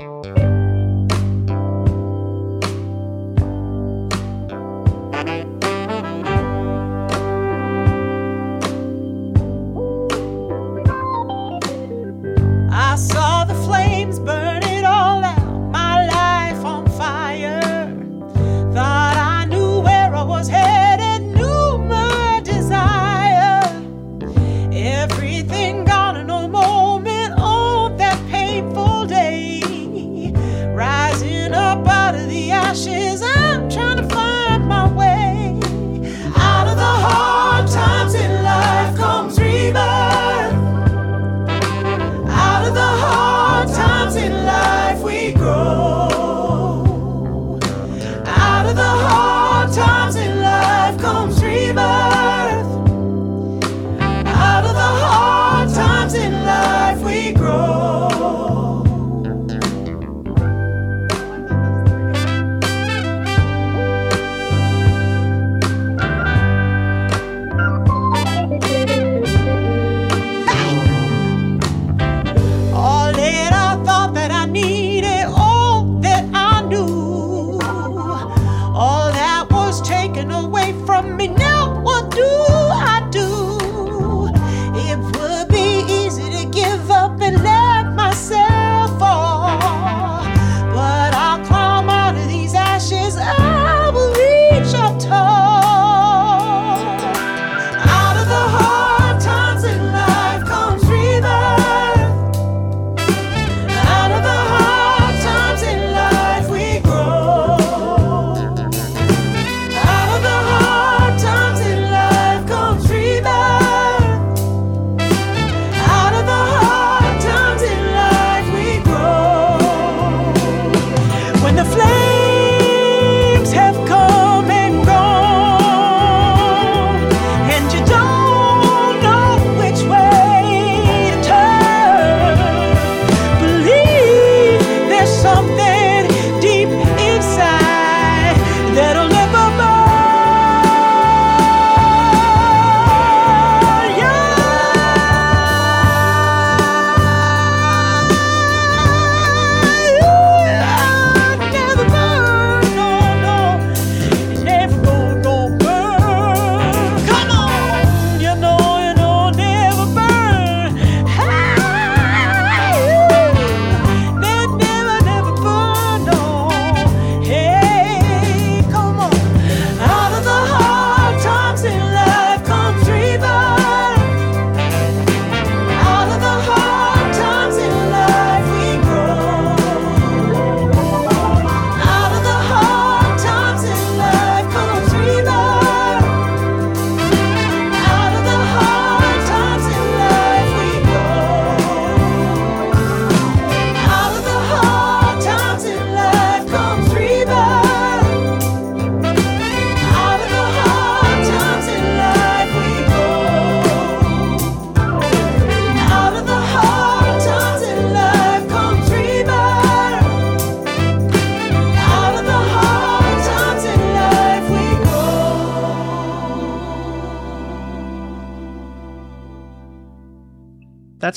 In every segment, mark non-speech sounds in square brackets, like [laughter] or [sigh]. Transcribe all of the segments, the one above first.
you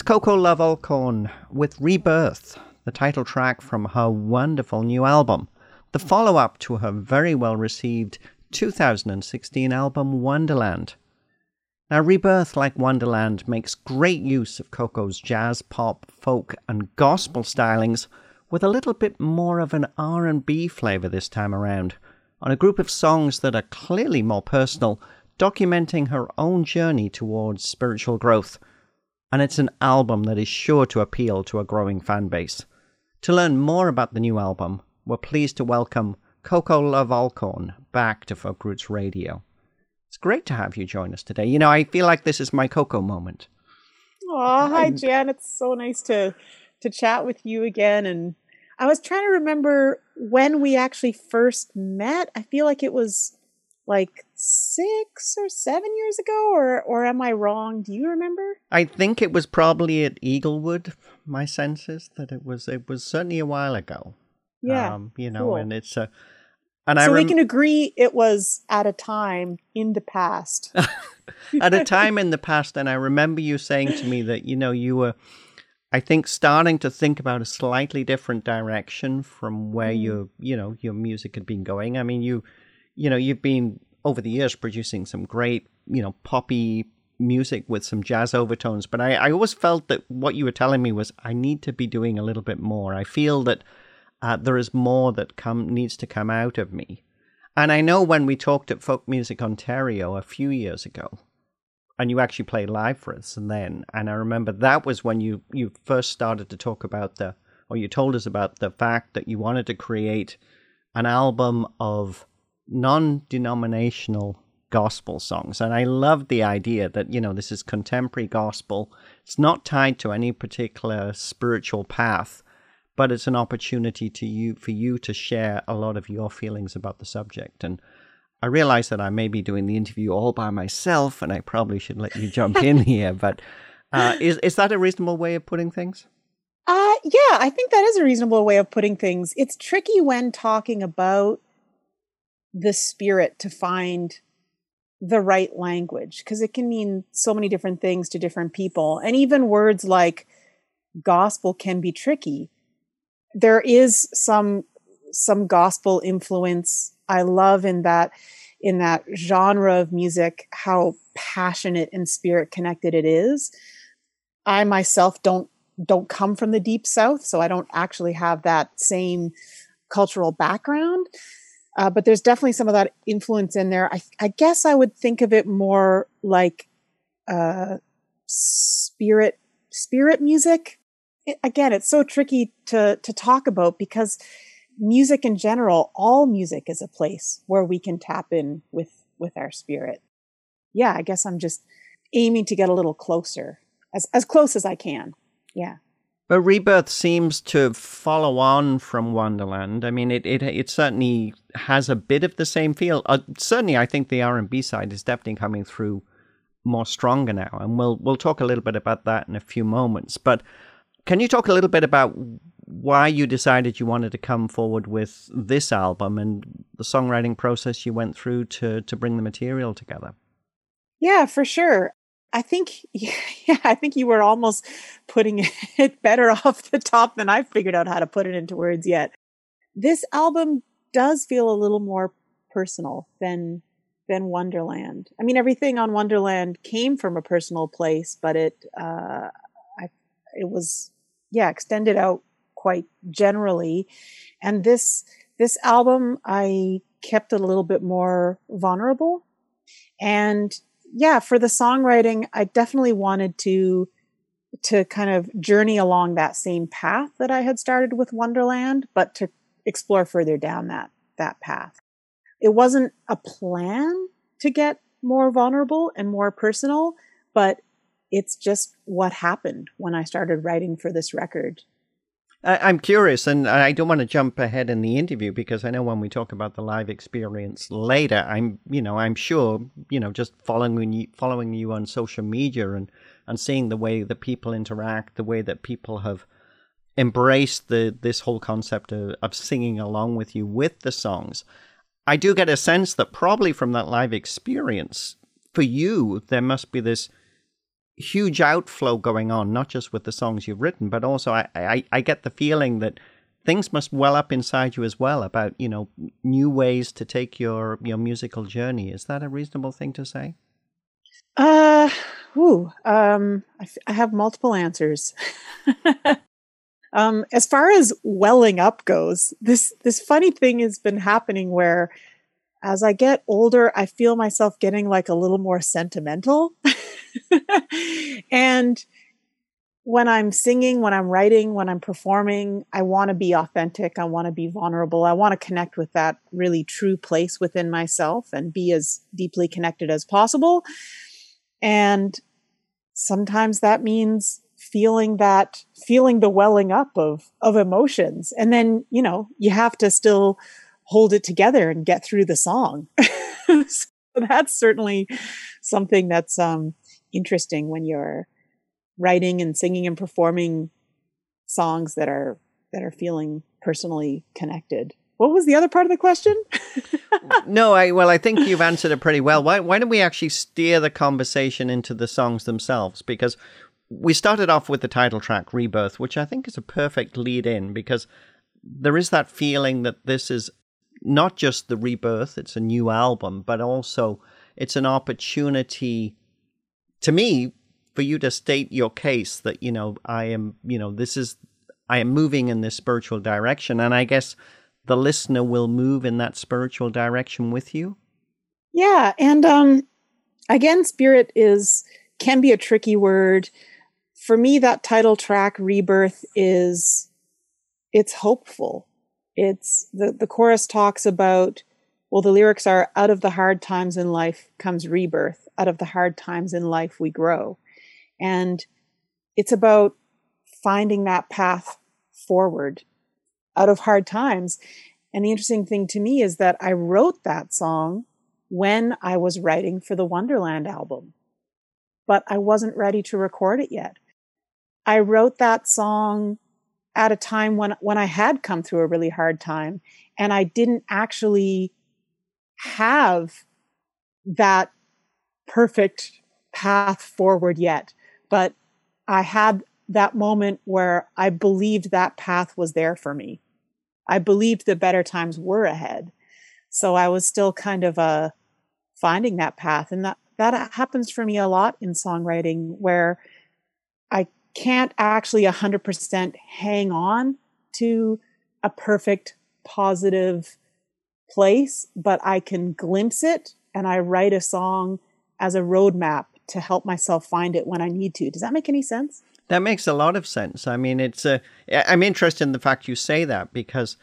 That's Coco Love Alcorn with Rebirth, the title track from her wonderful new album, the follow up to her very well received 2016 album Wonderland. Now, Rebirth, like Wonderland, makes great use of Coco's jazz, pop, folk, and gospel stylings, with a little bit more of an R&B flavor this time around, on a group of songs that are clearly more personal, documenting her own journey towards spiritual growth and it's an album that is sure to appeal to a growing fan base. To learn more about the new album, we're pleased to welcome Coco Love Alcorn back to Folk Roots Radio. It's great to have you join us today. You know, I feel like this is my Coco moment. Oh, hi, Jan. It's so nice to to chat with you again. And I was trying to remember when we actually first met. I feel like it was like six or seven years ago, or or am I wrong? Do you remember? I think it was probably at Eaglewood. My sense is that it was it was certainly a while ago. Yeah, um, you know, cool. and it's a. And so I rem- we can agree it was at a time in the past. [laughs] at a time in the past, and I remember you saying to me that you know you were I think starting to think about a slightly different direction from where Mm. your you know your music had been going. I mean, you you know you've been over the years producing some great you know poppy music with some jazz overtones, but I, I always felt that what you were telling me was I need to be doing a little bit more. I feel that uh, there is more that come needs to come out of me. And I know when we talked at Folk Music Ontario a few years ago, and you actually played live for us and then and i remember that was when you you first started to talk about the or you told us about the fact that you wanted to create an album of non-denominational gospel songs and i love the idea that you know this is contemporary gospel it's not tied to any particular spiritual path but it's an opportunity to you for you to share a lot of your feelings about the subject and I realize that I may be doing the interview all by myself, and I probably should let you jump in [laughs] here. But uh, is is that a reasonable way of putting things? Uh, yeah, I think that is a reasonable way of putting things. It's tricky when talking about the spirit to find the right language because it can mean so many different things to different people. And even words like gospel can be tricky. There is some some gospel influence I love in that in that genre of music how passionate and spirit connected it is. I myself don't don't come from the deep south, so I don't actually have that same cultural background. Uh, but there's definitely some of that influence in there. I, I guess I would think of it more like uh, spirit spirit music. It, again, it's so tricky to to talk about because music in general, all music is a place where we can tap in with with our spirit. Yeah, I guess I'm just aiming to get a little closer, as as close as I can. Yeah. But Rebirth seems to follow on from Wonderland. I mean, it it, it certainly has a bit of the same feel. Uh, certainly, I think the R and B side is definitely coming through more stronger now, and we'll we'll talk a little bit about that in a few moments. But can you talk a little bit about why you decided you wanted to come forward with this album and the songwriting process you went through to to bring the material together? Yeah, for sure. I think, [laughs] yeah, I think you were almost putting [laughs] it better [laughs] off the top than I've figured out how to put it into words yet. This album does feel a little more personal than than Wonderland. I mean, everything on Wonderland came from a personal place, but it, uh, I, it was, yeah, extended out quite generally. And this this album, I kept it a little bit more vulnerable, and yeah, for the songwriting, I definitely wanted to to kind of journey along that same path that I had started with Wonderland, but to explore further down that that path. It wasn't a plan to get more vulnerable and more personal, but it's just what happened when I started writing for this record. I'm curious, and I don't want to jump ahead in the interview because I know when we talk about the live experience later, I'm, you know, I'm sure, you know, just following you, following you on social media and and seeing the way that people interact, the way that people have embraced the this whole concept of, of singing along with you with the songs. I do get a sense that probably from that live experience, for you, there must be this huge outflow going on, not just with the songs you've written, but also I, I, I get the feeling that things must well up inside you as well about, you know, new ways to take your, your musical journey. Is that a reasonable thing to say? Uh, ooh, um, I, f- I have multiple answers. [laughs] um, as far as welling up goes, this this funny thing has been happening where, as I get older, I feel myself getting like a little more sentimental, [laughs] [laughs] and when I'm singing, when I'm writing, when I'm performing, I want to be authentic. I want to be vulnerable. I want to connect with that really true place within myself and be as deeply connected as possible. And sometimes that means feeling that feeling the welling up of of emotions and then you know you have to still hold it together and get through the song [laughs] so that's certainly something that's um interesting when you're writing and singing and performing songs that are that are feeling personally connected what was the other part of the question [laughs] no, I well, I think you've answered it pretty well. Why why don't we actually steer the conversation into the songs themselves? Because we started off with the title track Rebirth, which I think is a perfect lead in because there is that feeling that this is not just the rebirth, it's a new album, but also it's an opportunity to me for you to state your case that, you know, I am, you know, this is, I am moving in this spiritual direction. And I guess the listener will move in that spiritual direction with you. Yeah. And um, again, spirit is, can be a tricky word. For me, that title track, Rebirth, is, it's hopeful. It's the, the chorus talks about, well, the lyrics are out of the hard times in life comes rebirth. Out of the hard times in life, we grow. And it's about finding that path forward out of hard times. And the interesting thing to me is that I wrote that song when I was writing for the Wonderland album, but I wasn't ready to record it yet. I wrote that song at a time when, when I had come through a really hard time and I didn't actually have that perfect path forward yet. But I had that moment where I believed that path was there for me. I believed the better times were ahead. So I was still kind of uh, finding that path. And that, that happens for me a lot in songwriting where I can't actually 100% hang on to a perfect, positive place, but I can glimpse it and I write a song as a roadmap to help myself find it when I need to. Does that make any sense? That makes a lot of sense. I mean, it's uh, a. I'm interested in the fact you say that because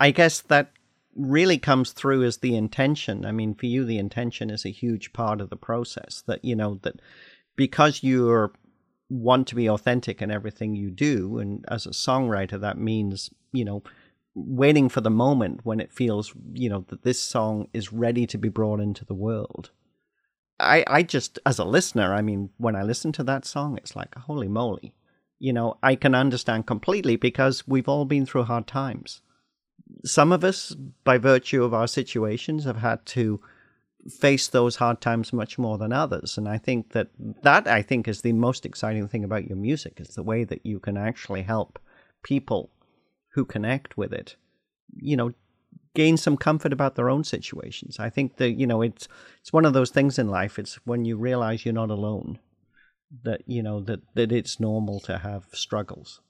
I guess that really comes through as the intention. I mean, for you, the intention is a huge part of the process. That you know that because you want to be authentic in everything you do, and as a songwriter, that means you know waiting for the moment when it feels you know that this song is ready to be brought into the world I, I just, as a listener, I mean, when I listen to that song, it's like, holy moly. You know, I can understand completely because we've all been through hard times. Some of us, by virtue of our situations, have had to face those hard times much more than others. And I think that that, I think, is the most exciting thing about your music is the way that you can actually help people who connect with it, you know, gain some comfort about their own situations. I think that you know it's it's one of those things in life. It's when you realize you're not alone, that you know that that it's normal to have struggles.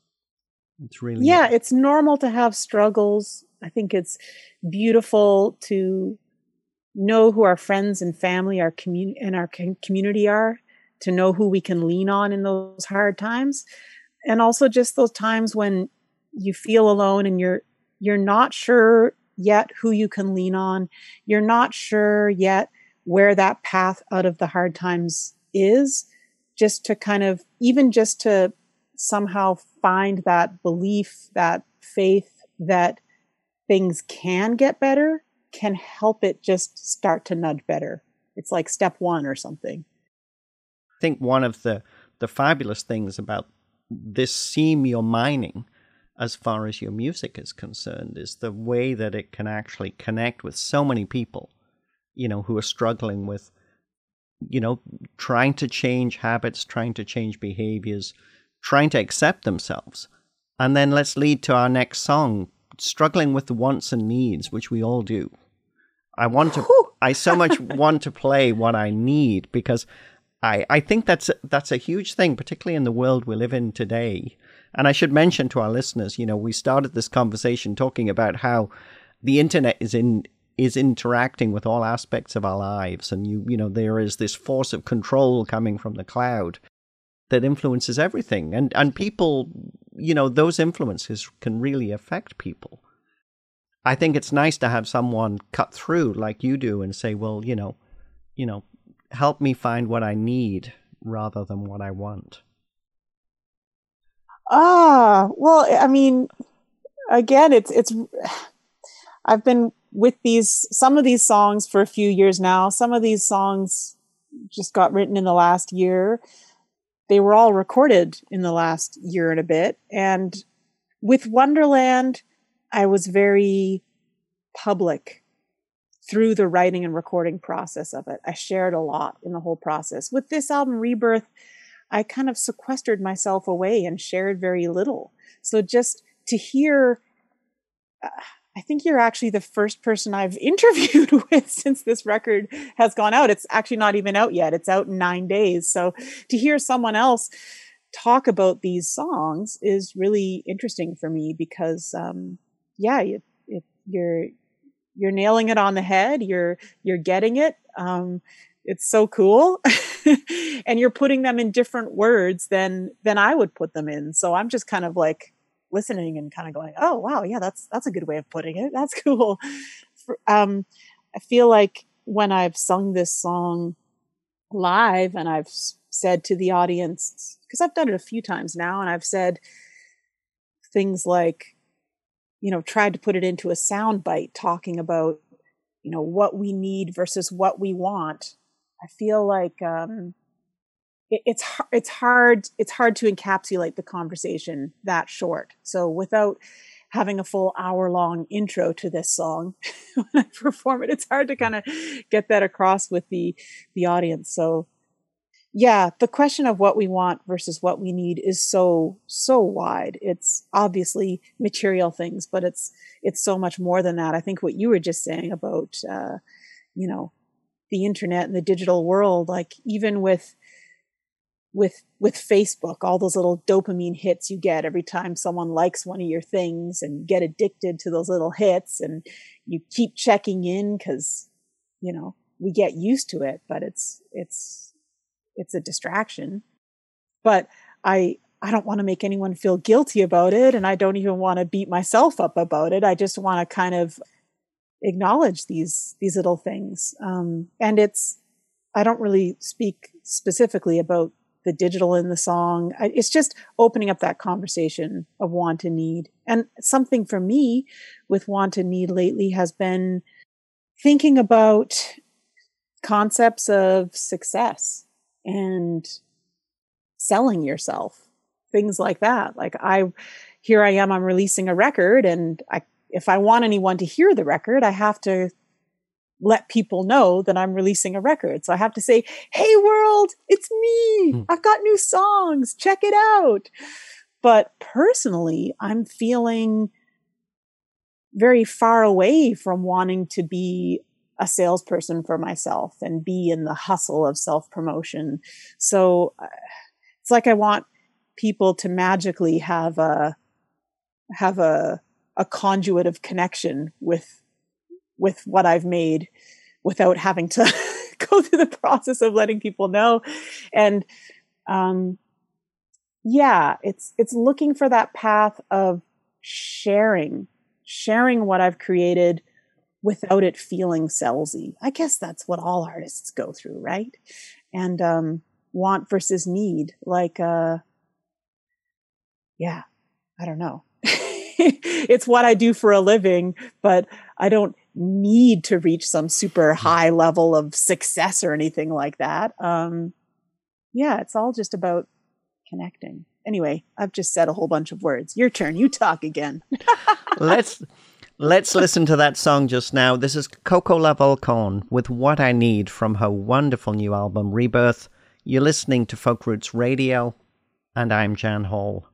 It's really yeah, it's normal to have struggles. I think it's beautiful to know who our friends and family, our community, and our community are. To know who we can lean on in those hard times, and also just those times when you feel alone and you're you're not sure yet who you can lean on. You're not sure yet where that path out of the hard times is. Just to kind of, even just to somehow find that belief, that faith that things can get better can help it just start to nudge better. It's like step one or something. I think one of the, the fabulous things about this seam you're mining as far as your music is concerned is the way that it can actually connect with so many people, you know, who are struggling with, you know, trying to change habits, trying to change behaviors, trying to accept themselves. And then let's lead to our next song, struggling with the wants and needs, which we all do. I want to, I so much [laughs] want to play what I need because I, I think that's, that's a huge thing, particularly in the world we live in today and I should mention to our listeners, you know, we started this conversation talking about how the internet is in is interacting with all aspects of our lives. And you you know there is this force of control coming from the cloud that influences everything. And and people you know those influences can really affect people. I think it's nice to have someone cut through like you do and say well you know you know help me find what i need rather than what i want Ah, well, I mean, again, it's it's. I've been with these some of these songs for a few years now. Some of these songs just got written in the last year. They were all recorded in the last year and a bit. And with Wonderland, I was very public through the writing and recording process of it. I shared a lot in the whole process. With this album, Rebirth, I kind of sequestered myself away and shared very little. So just to hear, uh, I think you're actually the first person I've [laughs] interviewed with since this record has gone out. It's actually not even out yet. It's out in nine days. So to hear someone else talk about these songs is really interesting for me because, um, yeah, you, it, you're you're nailing it on the head. You're you're getting it. Um, it's so cool, [laughs] [laughs] and you're putting them in different words than than I would put them in. So I'm just kind of like listening and kind of going, "Oh wow, yeah, that's that's a good way of putting it. [laughs] That's cool." Um, I feel like when I've sung this song live and I've said to the audience because I've done it a few times now, and I've said things like, you know, tried to put it into a sound bite talking about, you know, what we need versus what we want. I feel like um, it, it's it's hard it's hard to encapsulate the conversation that short. So without having a full hour long intro to this song [laughs] when I perform it, it's hard to kind of get that across with the the audience. So yeah, the question of what we want versus what we need is so so wide. It's obviously material things, but it's it's so much more than that. I think what you were just saying about uh, you know the internet and the digital world, like even with with with Facebook, all those little dopamine hits you get every time someone likes one of your things, and get addicted to those little hits, and you keep checking in because you know we get used to it, but it's it's it's a distraction. But I I don't want to make anyone feel guilty about it and I don't even want to beat myself up about it. I just want to kind of acknowledge these these little things. Um, and it's I don't really speak specifically about the digital in the song. It's just opening up that conversation of want and need. And something for me with want and need lately has been thinking about concepts of success and selling yourself, things like that. Like I, here I am, I'm releasing a record and I, if I want anyone to hear the record, I have to let people know that I'm releasing a record. So I have to say, Hey world, it's me. Hmm. I've got new songs. Check it out. But personally, I'm feeling very far away from wanting to be a salesperson for myself and be in the hustle of self promotion. So uh, it's like I want people to magically have a have a a conduit of connection with with what I've made without having to [laughs] go through the process of letting people know and um yeah it's it's looking for that path of sharing sharing what I've created without it feeling salesy. I guess that's what all artists go through, right? And um, want versus need, like, uh, yeah, I don't know. [laughs] it's what I do for a living, but I don't need to reach some super high level of success or anything like that. Um, yeah, it's all just about connecting. Anyway, I've just said a whole bunch of words. Your turn. You talk again. let's Let's listen to that song just now. This is Coco Love Alcorn with What I Need from her wonderful new album, Rebirth. You're listening to Folk Roots Radio, and I'm Jan Hall.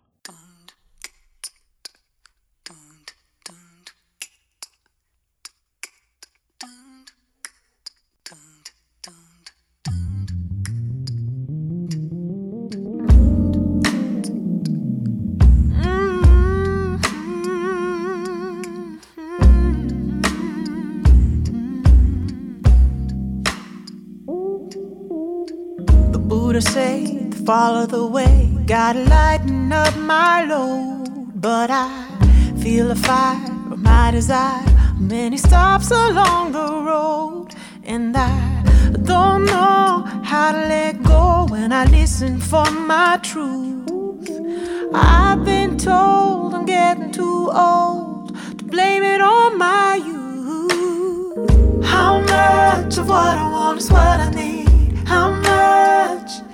Follow the way. Gotta lighten up my load, but I feel a fire of my desire. Many stops along the road, and I don't know how to let go when I listen for my truth. I've been told I'm getting too old to blame it on my youth. How much of what I want is what I need? How much?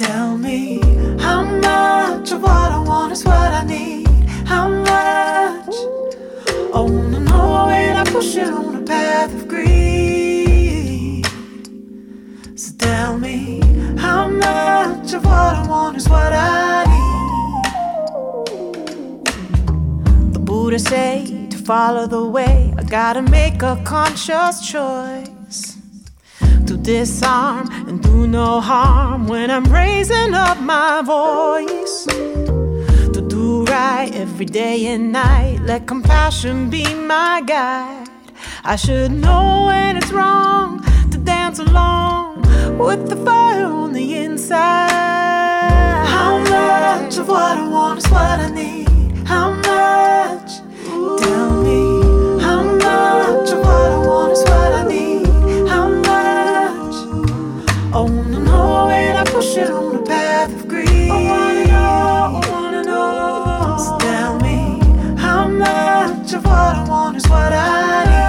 Tell me how much of what I want is what I need. How much? I wanna know when I push it on a path of greed. So tell me how much of what I want, is what I need. The Buddha say to follow the way, I gotta make a conscious choice to disarm and do no harm when I'm raising up my voice. To do right every day and night, let compassion be my guide. I should know when it's wrong to dance along with the fire on the inside. How much of what I want is what I need? How much? Tell me. How much of what I want is what I need? When I push it on the path of greed. I wanna know, I wanna know. So tell me, how much of what I want is what I need?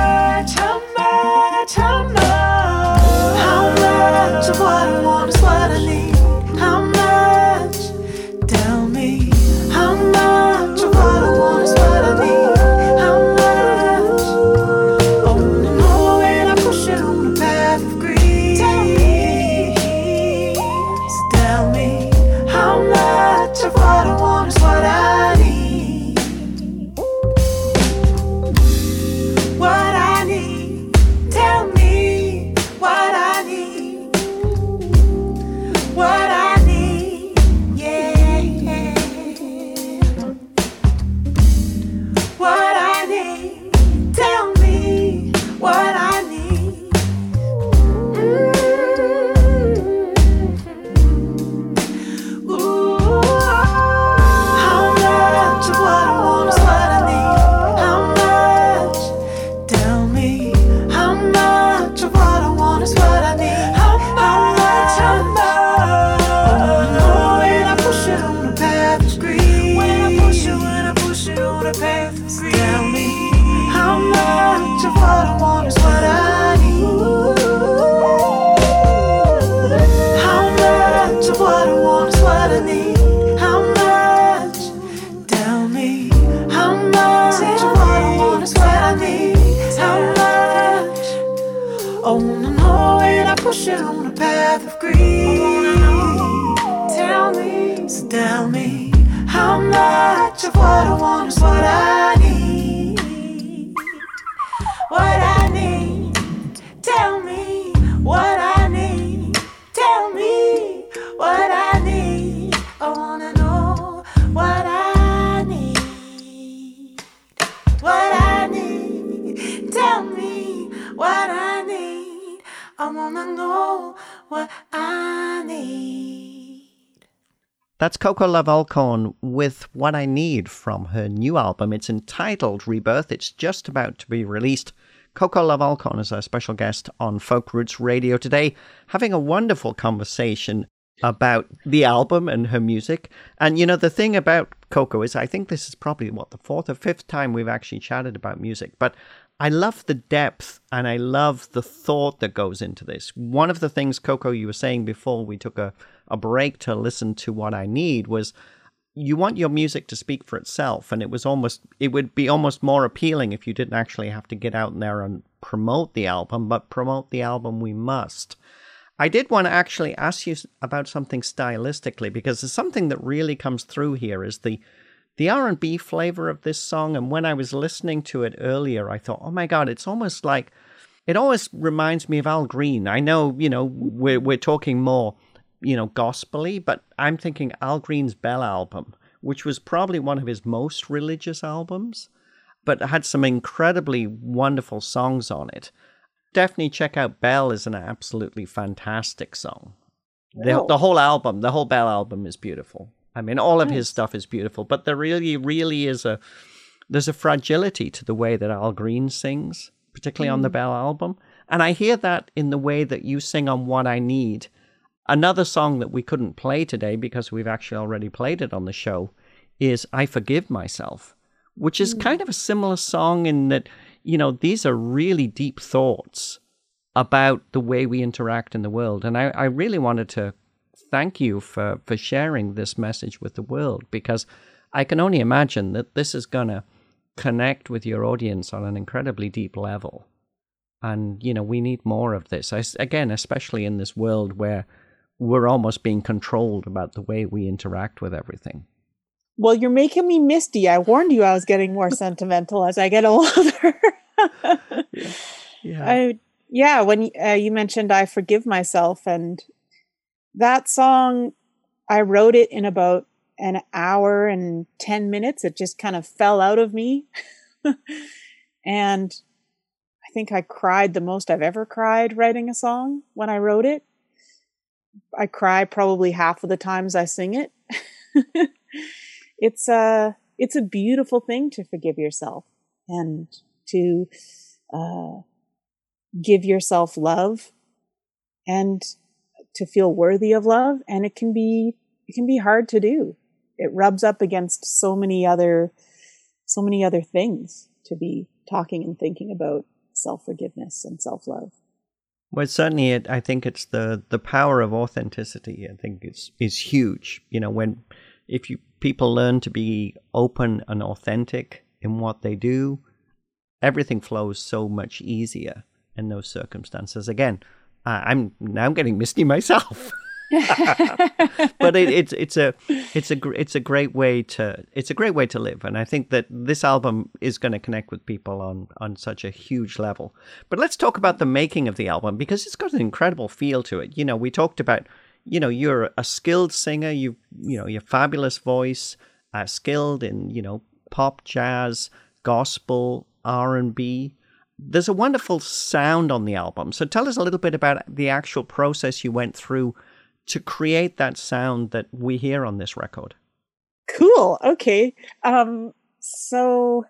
Love Alcorn with What I Need from her new album. It's entitled Rebirth. It's just about to be released. Coco Love Alcorn is our special guest on Folk Roots Radio today, having a wonderful conversation about the album and her music. And you know, the thing about Coco is I think this is probably what the fourth or fifth time we've actually chatted about music, but I love the depth and I love the thought that goes into this. One of the things, Coco, you were saying before we took a, a break to listen to what I need was you want your music to speak for itself. And it was almost, it would be almost more appealing if you didn't actually have to get out there and promote the album, but promote the album we must. I did want to actually ask you about something stylistically because there's something that really comes through here is the the R&B flavor of this song and when I was listening to it earlier I thought oh my god it's almost like it always reminds me of Al Green. I know, you know, we're we're talking more, you know, gospelly but I'm thinking Al Green's Bell album, which was probably one of his most religious albums, but had some incredibly wonderful songs on it. Definitely check out Bell is an absolutely fantastic song. The, Oh. the whole album, the whole Bell album is beautiful. I mean, all of his stuff is beautiful, but there really, really is a there's a fragility to the way that Al Green sings, particularly on the mm. Bell album. And I hear that in the way that you sing on What I Need. Another song that we couldn't play today because we've actually already played it on the show is I Forgive Myself, which is mm. kind of a similar song in that, you know, these are really deep thoughts about the way we interact in the world. And I, I really wanted to thank you for, for sharing this message with the world because I can only imagine that this is going to connect with your audience on an incredibly deep level. And, you know, we need more of this. I, again, especially in this world where we're almost being controlled about the way we interact with everything. Well, you're making me misty. I warned you I was getting more sentimental as I get [laughs] older. yeah. yeah. I, yeah, when uh, you mentioned I forgive myself, and that song, I wrote it in about an hour and 10 minutes. It just kind of fell out of me. [laughs] and I think I cried the most I've ever cried writing a song when I wrote it. I cry probably half of the times I sing it. [laughs] it's a it's a beautiful thing to forgive yourself and to uh, give yourself love and to feel worthy of love and it can be it can be hard to do it rubs up against so many other so many other things to be talking and thinking about self-forgiveness and self-love well, certainly, it, I think it's the the power of authenticity. I think is is huge. You know, when if you people learn to be open and authentic in what they do, everything flows so much easier in those circumstances. Again, I'm now I'm getting misty myself. [laughs] but it, it's it's a it's a it's a great way to it's a great way to live, and I think that this album is going to connect with people on on such a huge level. But let's talk about the making of the album because it's got an incredible feel to it. You know, we talked about you know you're a skilled singer, you you know your fabulous voice, uh, skilled in you know pop, jazz, gospel, R and B there's a wonderful sound on the album. So tell us a little bit about the actual process you went through to create that sound that we hear on this record. Cool. Okay. Um, so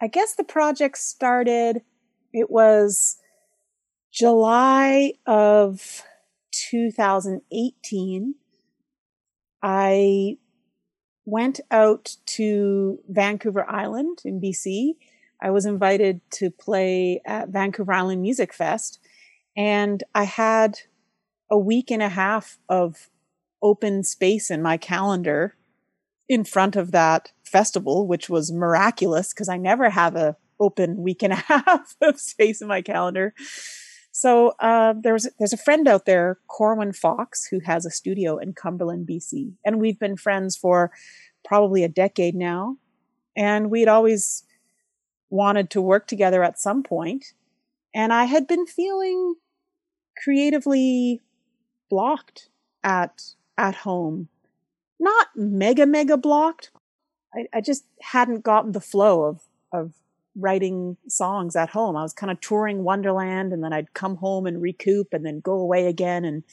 I guess the project started, it was July of 2018. I went out to Vancouver Island in BC. I was invited to play at Vancouver Island Music Fest, and I had a week and a half of open space in my calendar in front of that festival, which was miraculous because I never have a open week and a [laughs] half of space in my calendar. So uh, there's there's a friend out there, Corwin Fox, who has a studio in Cumberland, BC, and we've been friends for probably a decade now, and we'd always wanted to work together at some. And I had been feeling creatively blocked at at home. Not mega mega blocked. I, I just hadn't gotten the flow of of writing songs at home. I was kind of touring Wonderland and then I'd come home and recoup and then go away again. And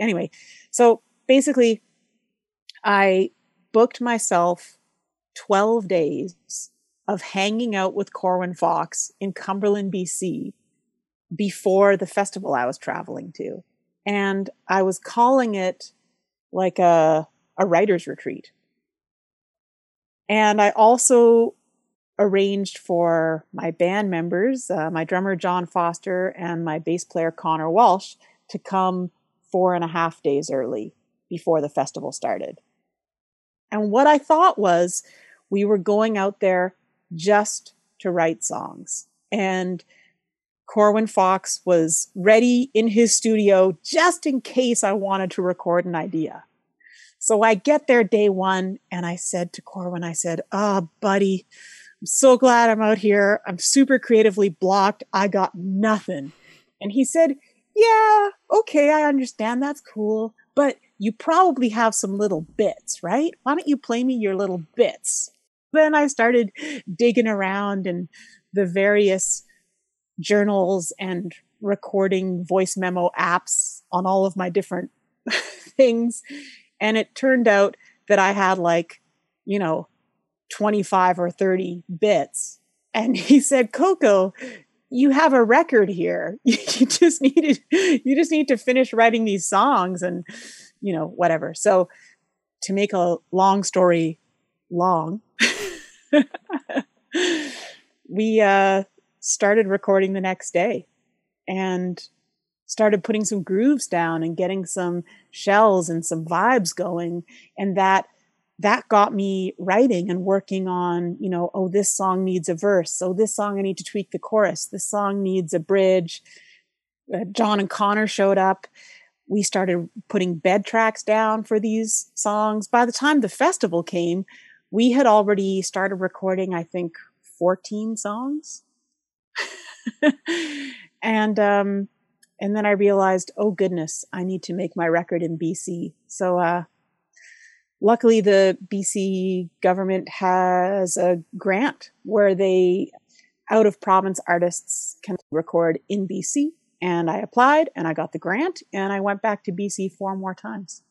anyway, so basically, I booked myself 12 days of hanging out with Corwin Fox in Cumberland, BC before the festival I was traveling to and I was calling it like a a writer's retreat. And I also arranged for my band members, uh, my drummer John Foster and my bass player Connor Walsh, to come four and a half days early before the festival started. And what I thought was we were going out there just to write songs. And Corwin Fox was ready in his studio just in case I wanted to record an idea. So I get there day one and I said to Corwin, I said, Oh, buddy, I'm so glad I'm out here. I'm super creatively blocked. I got nothing. And he said, Yeah, okay, I understand. That's cool. But you probably have some little bits, right? Why don't you play me your little bits? Then I started digging around in the various journals and recording voice memo apps on all of my different [laughs] things. And it turned out that I had like, you know, 25 or 30 bits. And [laughs] he said, Coco, you have a record here. [laughs] you just need to, you just need to finish writing these songs and, you know, whatever. So to make a long story long, [laughs] we uh started recording the next day and started putting some grooves down and getting some shells and some vibes going. And that that got me writing and working on you know oh this song needs a verse. So this song i need to tweak the chorus. This song needs a bridge. Uh, john and connor showed up. We started putting bed tracks down for these songs. By the time the festival came, we had already started recording, I think, 14 songs. [laughs] and um, and then I realized, oh goodness, I need to make my record in BC. So uh, luckily, the BC government has a grant where they out of province artists can record in BC. And I applied and I got the grant and I went back to BC four more times.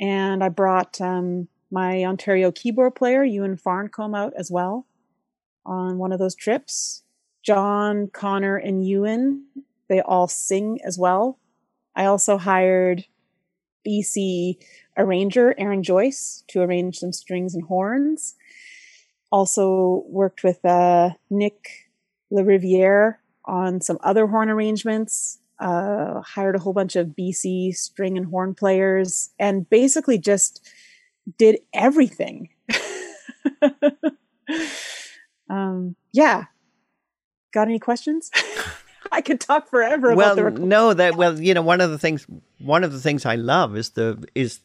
And I brought um, my Ontario keyboard player, Ewan Farncombe, out as well on one of those trips. John, Connor, and Ewan, they all sing as well. I also hired BC arranger Aaron Joyce to arrange some strings and horns. Also worked with uh, Nick LaRiviere on some other horn arrangements. Uh, hired a whole bunch of BC string and horn players, and basically just did everything. um, yeah. Got any questions? [laughs] I could talk forever. Well, the no, that well, you know, one of the things, one of the things I love is the is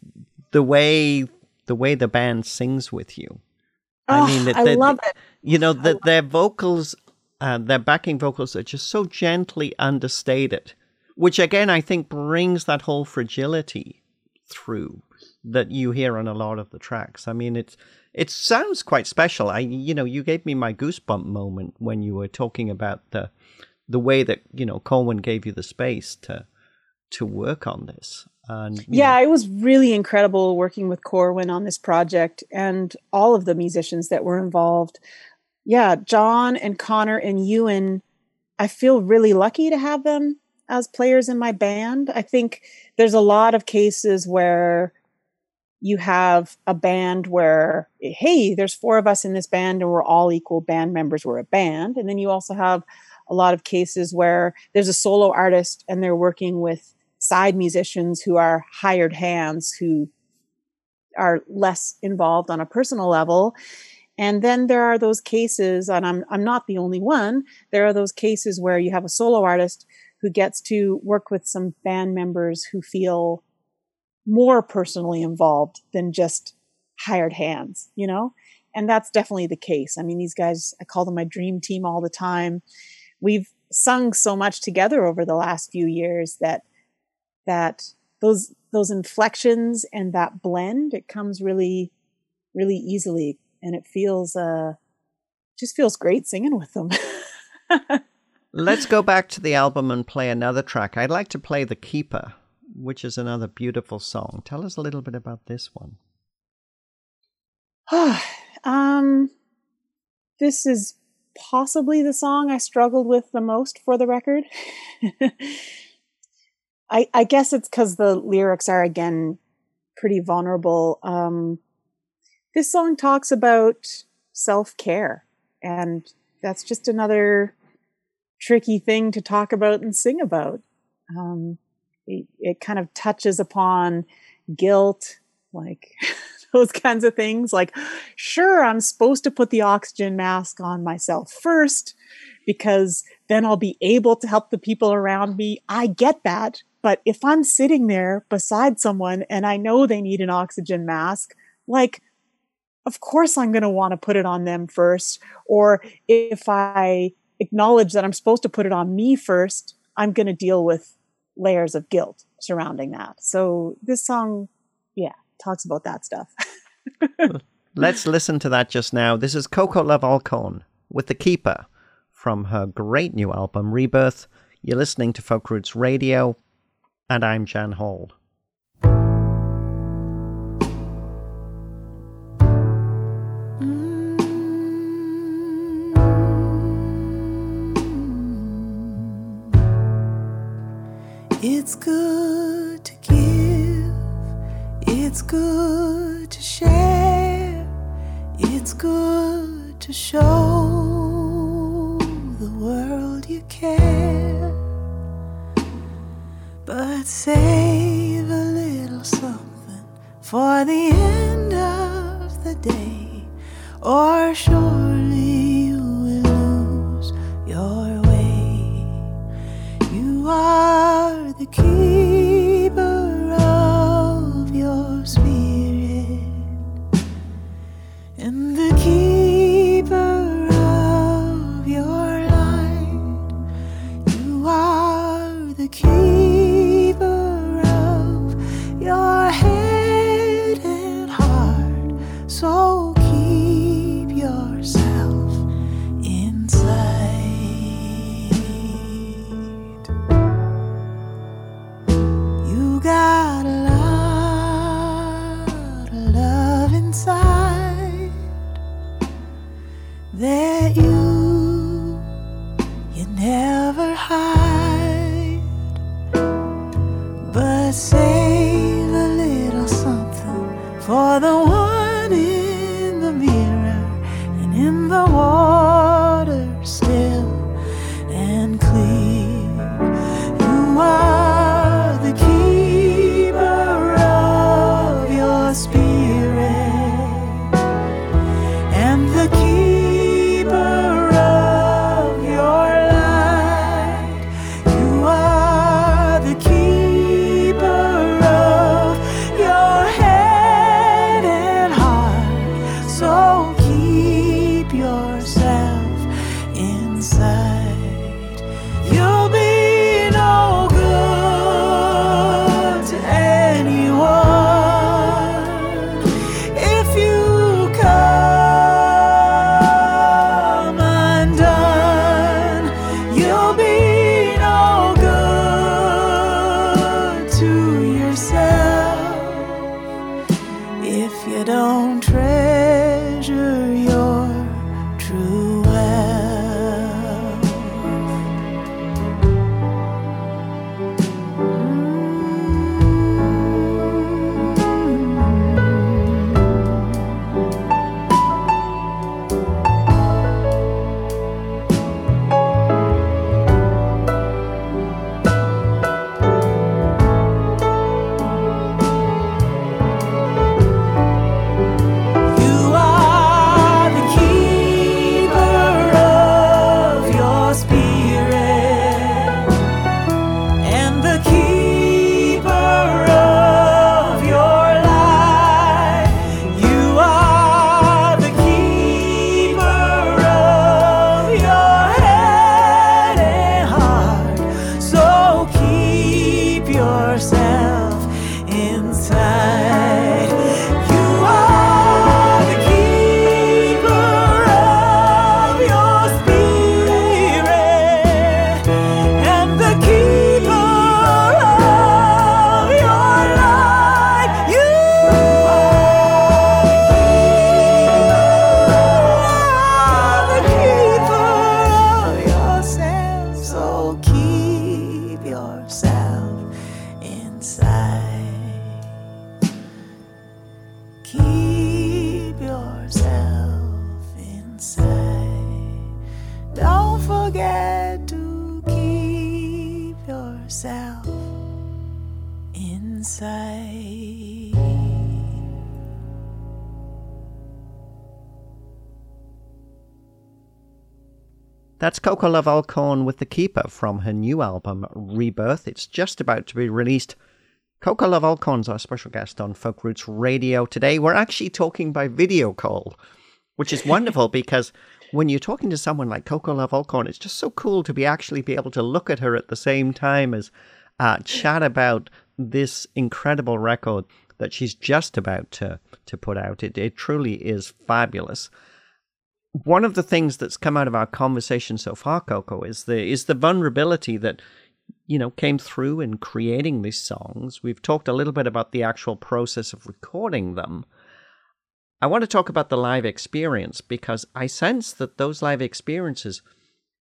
the way the way the band sings with you. Oh, I mean, I love it. You know that their vocals, uh, their backing vocals are just so gently understated, which again I think brings that whole fragility through that you hear on a lot of the tracks. I mean, it's it sounds quite special. I you know you gave me my goosebump moment when you were talking about the the way that you know Corwin gave you the space to to work on this. And, yeah, know. it was really incredible working with Corwin on this project and all of the musicians that were involved. Yeah, John and Connor and Ewan, I feel really lucky to have them as players in my band. I think there's a lot of cases where you have a band where, hey, there's four of us in this band and we're all equal band members. We're a band. And then you also have a lot of cases where there's a solo artist and they're working with side musicians who are hired hands who are less involved on a personal level. And then there are those cases, and I'm, I'm not the only one, there are those cases where you have a solo artist who gets to work with some band members who feel more personally involved than just hired hands, you know? And that's definitely the case. I mean, these guys, I call them my dream team all the time. We've sung so much together over the last few years that that those those inflections and that blend it comes really really easily and it feels uh just feels great singing with them [laughs] let's go back to the album and play another track i'd like to play the keeper which is another beautiful song. Tell us a little bit about this one. [sighs] um, this is possibly the song I struggled with the most for the record. [laughs] I, I guess it's because the lyrics are again pretty vulnerable. Um, this song talks about self care, and that's just another tricky thing to talk about and sing about. Um, it, kind of touches upon guilt, like [laughs] those kinds of things. Like, sure, I'm supposed to put the oxygen mask on myself first because then I'll be able to help the people around me. I get that. But if I'm sitting there beside someone and I know they need an oxygen mask, like, of course I'm going to want to put it on them first. Or if I acknowledge that I'm supposed to put it on me first, I'm going to deal with layers of guilt surrounding that. So this song, yeah, talks about that stuff. [laughs] Let's listen to that just now. This is Coco Love Alcorn with The Keeper from her great new album, Rebirth. You're listening to Folk Roots Radio, and I'm Jan Hall. Good to show the world you care. But save a little something for the end of the day, or surely That's Coco Love Alcorn with The Keeper from her new album, Rebirth. It's just about to be released. Coco Love Alcorn's our special guest on Folk Roots Radio today. We're actually talking by video call, which is wonderful [laughs] because when you're talking to someone like Coco Love Alcorn, it's just so cool to be actually be able to look at her at the same time as uh, chat about this incredible record that she's just about to, to put out. It, it truly is fabulous one of the things that's come out of our conversation so far, Coco, is the is the vulnerability that you know came through in creating these songs. We've talked a little bit about the actual process of recording them. I want to talk about the live experience because I sense that those live experiences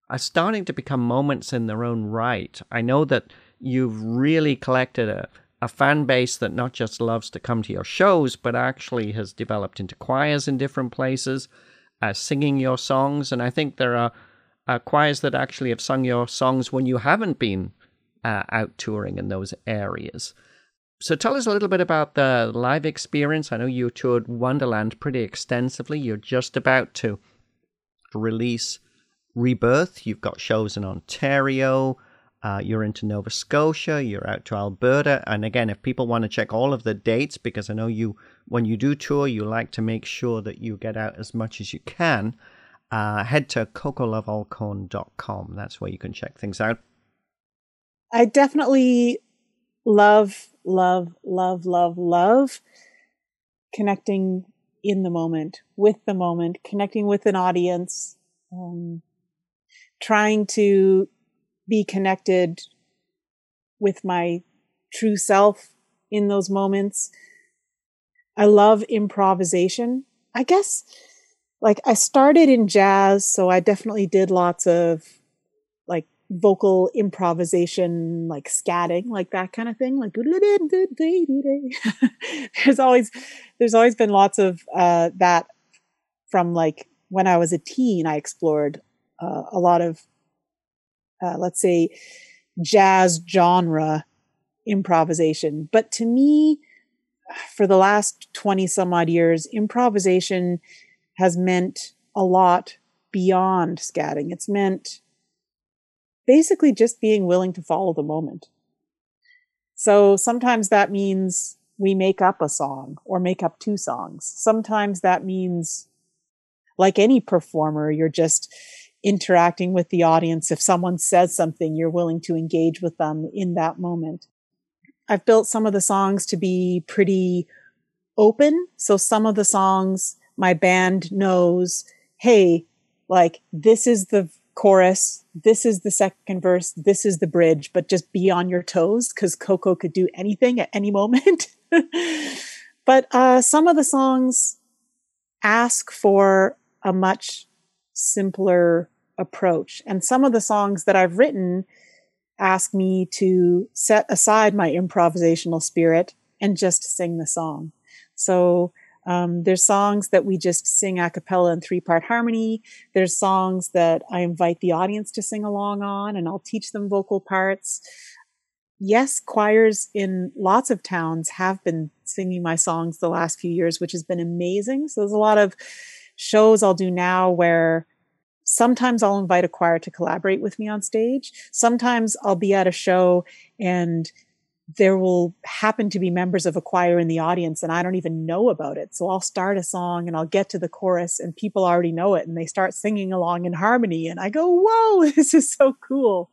are starting to become moments in their own right. I know that you've really collected a, a fan base that not just loves to come to your shows, but actually has developed into choirs in different places uh, singing your songs. And I think there are uh, choirs that actually have sung your songs when you haven't been uh, out touring in those areas. So tell us a little bit about the live experience. I know you toured Wonderland pretty extensively. You're just about to release Rebirth. You've got shows in Ontario. Uh, you're into Nova Scotia, you're out to Alberta. And again, if people want to check all of the dates, because I know you, when you do tour, you like to make sure that you get out as much as you can, uh, head to cocolovealcorn.com. That's where you can check things out. I definitely love, love, love, love, love connecting in the moment, with the moment, connecting with an audience, um, trying to be connected with my true self in those moments. I love improvisation. I guess like I started in jazz, so I definitely did lots of like vocal improvisation, like scatting, like that kind of thing. Like [laughs] there's always there's always been lots of uh, that from like when I was a teen. I explored uh, a lot of uh, let's say jazz genre improvisation. But to me, for the last 20 some odd years, improvisation has meant a lot beyond scatting. It's meant basically just being willing to follow the moment. So sometimes that means we make up a song or make up two songs. Sometimes that means, like any performer, you're just interacting with the audience. If someone says something, you're willing to engage with them in that moment. I've built some of the songs to be pretty open. So some of the songs my band knows, hey, like this is the chorus, this is the second verse, this is the bridge, but just be on your toes because Coco could do anything at any moment. [laughs] but uh, some of the songs ask for a much simpler approach. And some of the songs that I've written ask me to set aside my improvisational spirit and just sing the song. So um, there's songs that we just sing a cappella in three part harmony. There's songs that I invite the audience to sing along on and I'll teach them vocal parts. Yes, choirs in lots of towns have been singing my songs the last few years, which has been amazing. So there's a lot of shows I'll do now where sometimes I'll invite a choir to collaborate with me on stage. Sometimes I'll be at a show and there will happen to be members of a choir in the audience and I don't even know about it. So I'll start a song and I'll get to the chorus and people already know it and they start singing along in harmony. And I go, whoa, [laughs] this is so cool.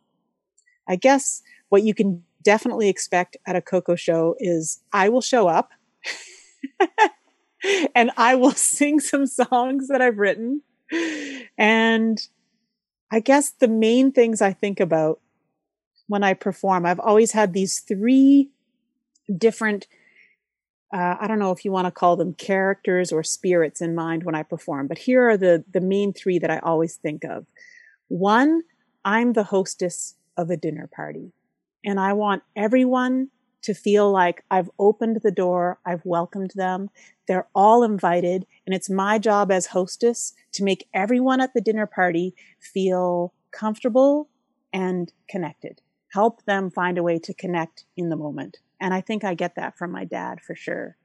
I guess what you can definitely expect at a Coco show is I will show up [laughs] and I will [laughs] sing some songs that I've written and I guess the main things I think about when I perform, I've always had these three different, uh, I don't know if you want to call them characters or spirits in mind when I perform, but here are the, the main three that I always think of. One, I'm the hostess of a dinner party and I want everyone to feel like I've opened the door, I've welcomed them, they're all invited, and it's my job as hostess to make everyone at the dinner party feel comfortable and connected. Help them find a way to connect in the moment. And I think I get that from my dad for sure.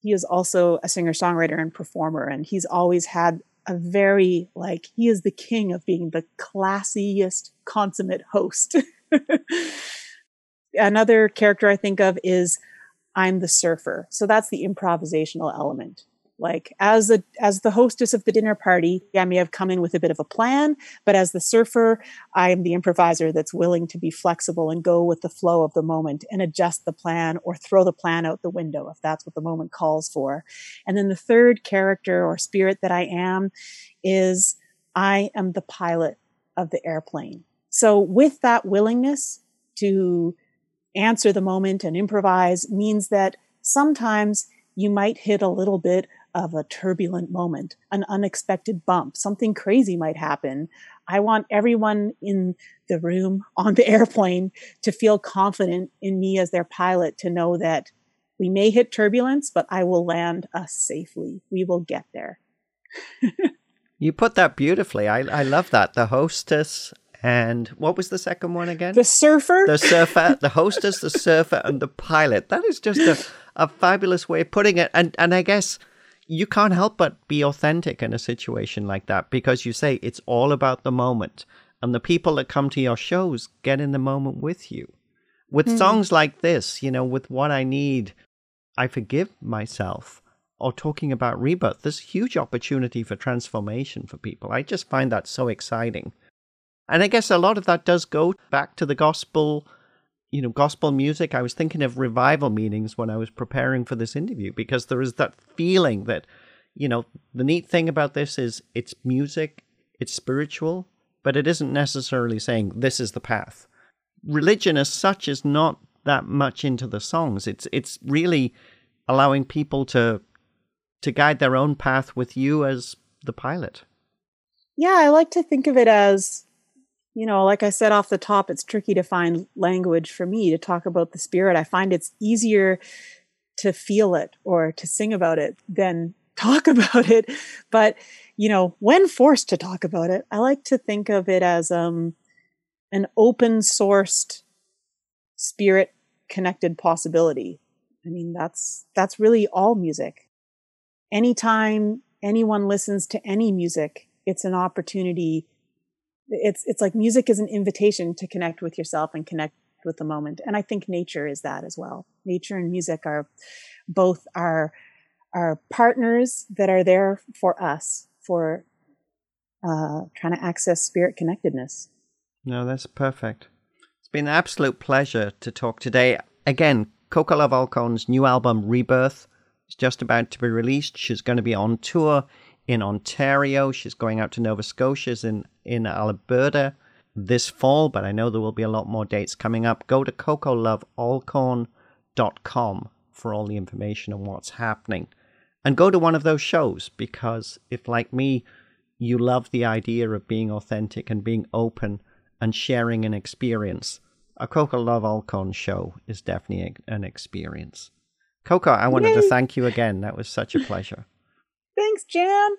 He is also a singer songwriter and performer, and he's always had a very, like, he is the king of being the classiest, consummate host. [laughs] Another character I think of is I'm the surfer. So that's the improvisational element. Like as the as the hostess of the dinner party, I may have come in with a bit of a plan, but as the surfer, I am the improviser that's willing to be flexible and go with the flow of the moment and adjust the plan or throw the plan out the window if that's what the moment calls for. And then the third character or spirit that I am is I am the pilot of the airplane. So with that willingness to answer the moment and improvise means that sometimes you might hit a little bit of a turbulent moment, an unexpected bump, something crazy might happen. I want everyone in the room [laughs] on the airplane to feel confident in me as their pilot to know that we may hit turbulence, but I will land us safely. We will get there. [laughs] you put that beautifully. I, I love that. The hostess and what was the second one again? The surfer. The surfer, the hostess, the surfer, and the pilot. That is just a, a fabulous way of putting it. And and I guess you can't help but be authentic in a situation like that because you say it's all about the moment. And the people that come to your shows get in the moment with you. With mm. songs like this, you know, with What I Need, I Forgive Myself, or talking about rebirth, there's huge opportunity for transformation for people. I just find that so exciting. And I guess a lot of that does go back to the gospel, you know, gospel music. I was thinking of revival meetings when I was preparing for this interview because there is that feeling that, you know, the neat thing about this is it's music, it's spiritual, but it isn't necessarily saying this is the path. Religion as such is not that much into the songs. It's it's really allowing people to to guide their own path with you as the pilot. Yeah, I like to think of it as you know, like I said off the top, it's tricky to find language for me to talk about the spirit. I find it's easier to feel it or to sing about it than [laughs] talk about it. But, you know, when forced to talk about it, I like to think of it as um, an open sourced spirit connected possibility. I mean, that's that's really all music. Anytime anyone listens to any music, it's an opportunity it's it's like music is an invitation to connect with yourself and connect with the moment and i think nature is that as well nature and music are both our our partners that are there for us for uh, trying to access spirit connectedness. No, that's perfect. It's been an absolute pleasure to talk today. Again, Coco Love Alcorn's new album, Rebirth, is just about to be released. She's going to be on tour in Ontario. She's going out to Nova Scotia in, in Alberta this fall, but I know there will be a lot more dates coming up. Go to cocolovealcorn.com for all the information on what's happening. And go to one of those shows because if, like me, you love the idea of being authentic and being open and sharing an experience, a Coco Love Alcorn show is definitely an experience. Coco, I wanted Yay. to thank you again. That was such a pleasure. Thanks, Jan.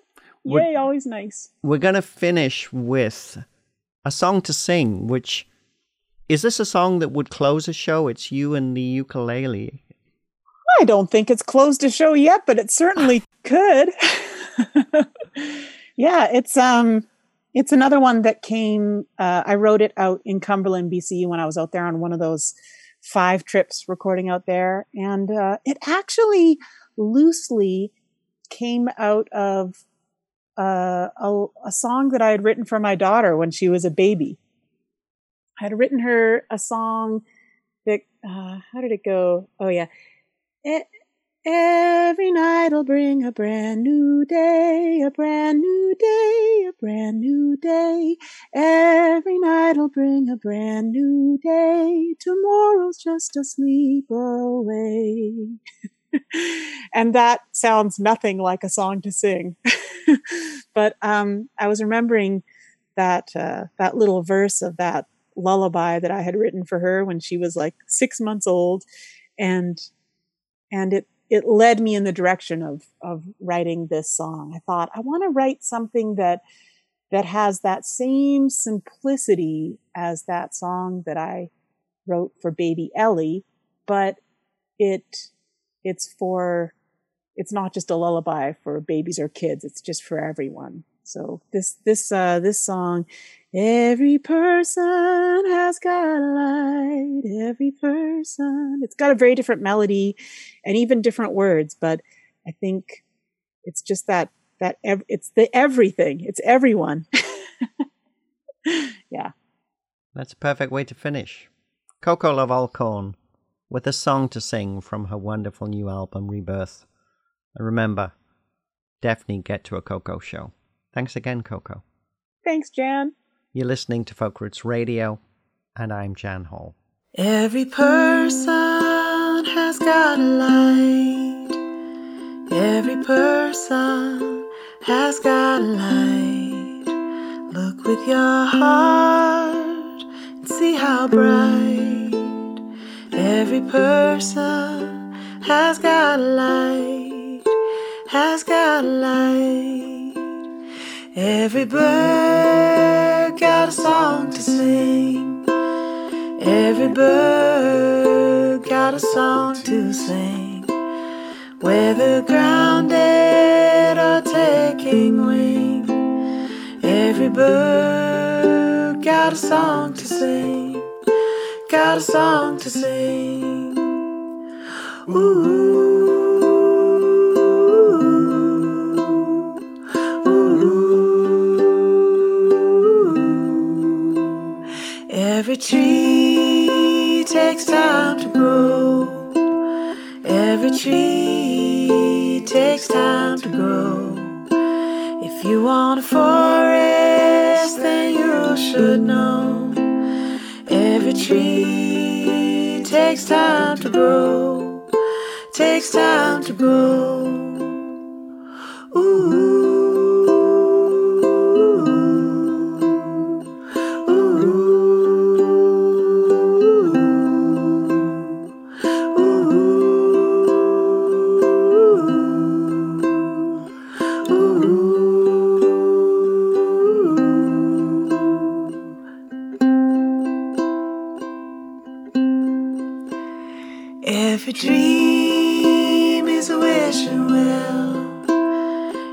Yay, we're, always nice. We're going to finish with a song to sing, which is this a song that would close a show? It's you and the ukulele. I don't think it's closed a show yet, but it certainly [laughs] could. yeah, it's um it's another one that came uh, I wrote it out in Cumberland, BC when I was out there on one of those five trips recording out there and uh, it actually loosely came out of uh, a, a song that I had written for my daughter when she was a baby. I had written her a song that, uh, how did it go? Oh, yeah. It, Every night'll bring a brand new day, a brand new day, a brand new day. Every night'll bring a brand new day. Tomorrow's just a sleep away. [laughs] [laughs] and that sounds nothing like a song to sing. [laughs] but um, I was remembering that uh, that little verse of that lullaby that I had written for her when she was like six months old, and and it it led me in the direction of of writing this song. I thought I want to write something that that has that same simplicity as that song that I wrote for baby Ellie, but it it's for it's not just a lullaby for babies or kids it's just for everyone. So this this uh this song every person has got a light. Every person. It's got a very different melody and even different words but i think it's just that that ev- it's the everything. It's everyone. [laughs] Yeah. That's a perfect way to finish. Coco love alcorn with a song to sing from her wonderful new album, Rebirth. And remember, definitely get to a Coco show. Thanks again, Coco. Thanks, Jan. You're listening to Folk Roots Radio, and I'm Jan Hall. Every person has got a light. Every person has got a light. Look with your heart and see how bright. Every person has got a light, has got a light. Every bird got a song to sing. Every bird got a song to sing. Whether grounded or taking wing, every bird got a song to sing got a song to sing. Ooh. ooh, ooh. Every tree takes time to grow. Every tree takes time to grow. If you want a forest, then you should know. Every tree takes time to grow, takes time to grow. Every dream is a wish and.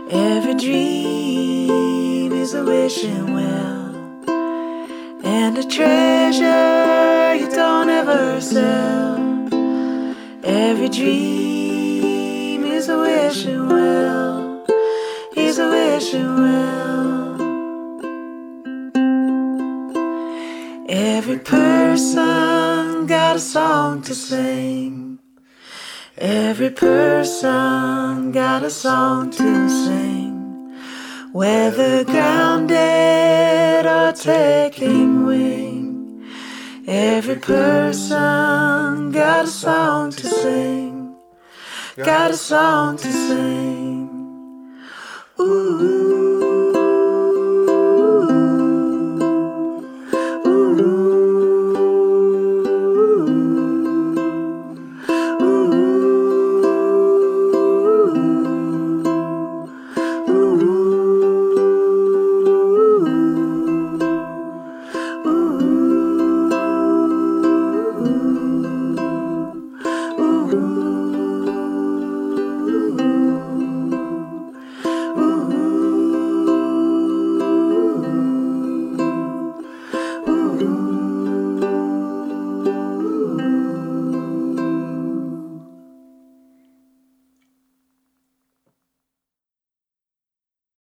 Every dream is a wish and. And a treasure you don't ever sell. Every dream is a wish and. Is a wish and. Every person got a song to sing. Every person got a song to sing. Whether grounded or taking wing. Every person got a song to sing. Got a song to sing.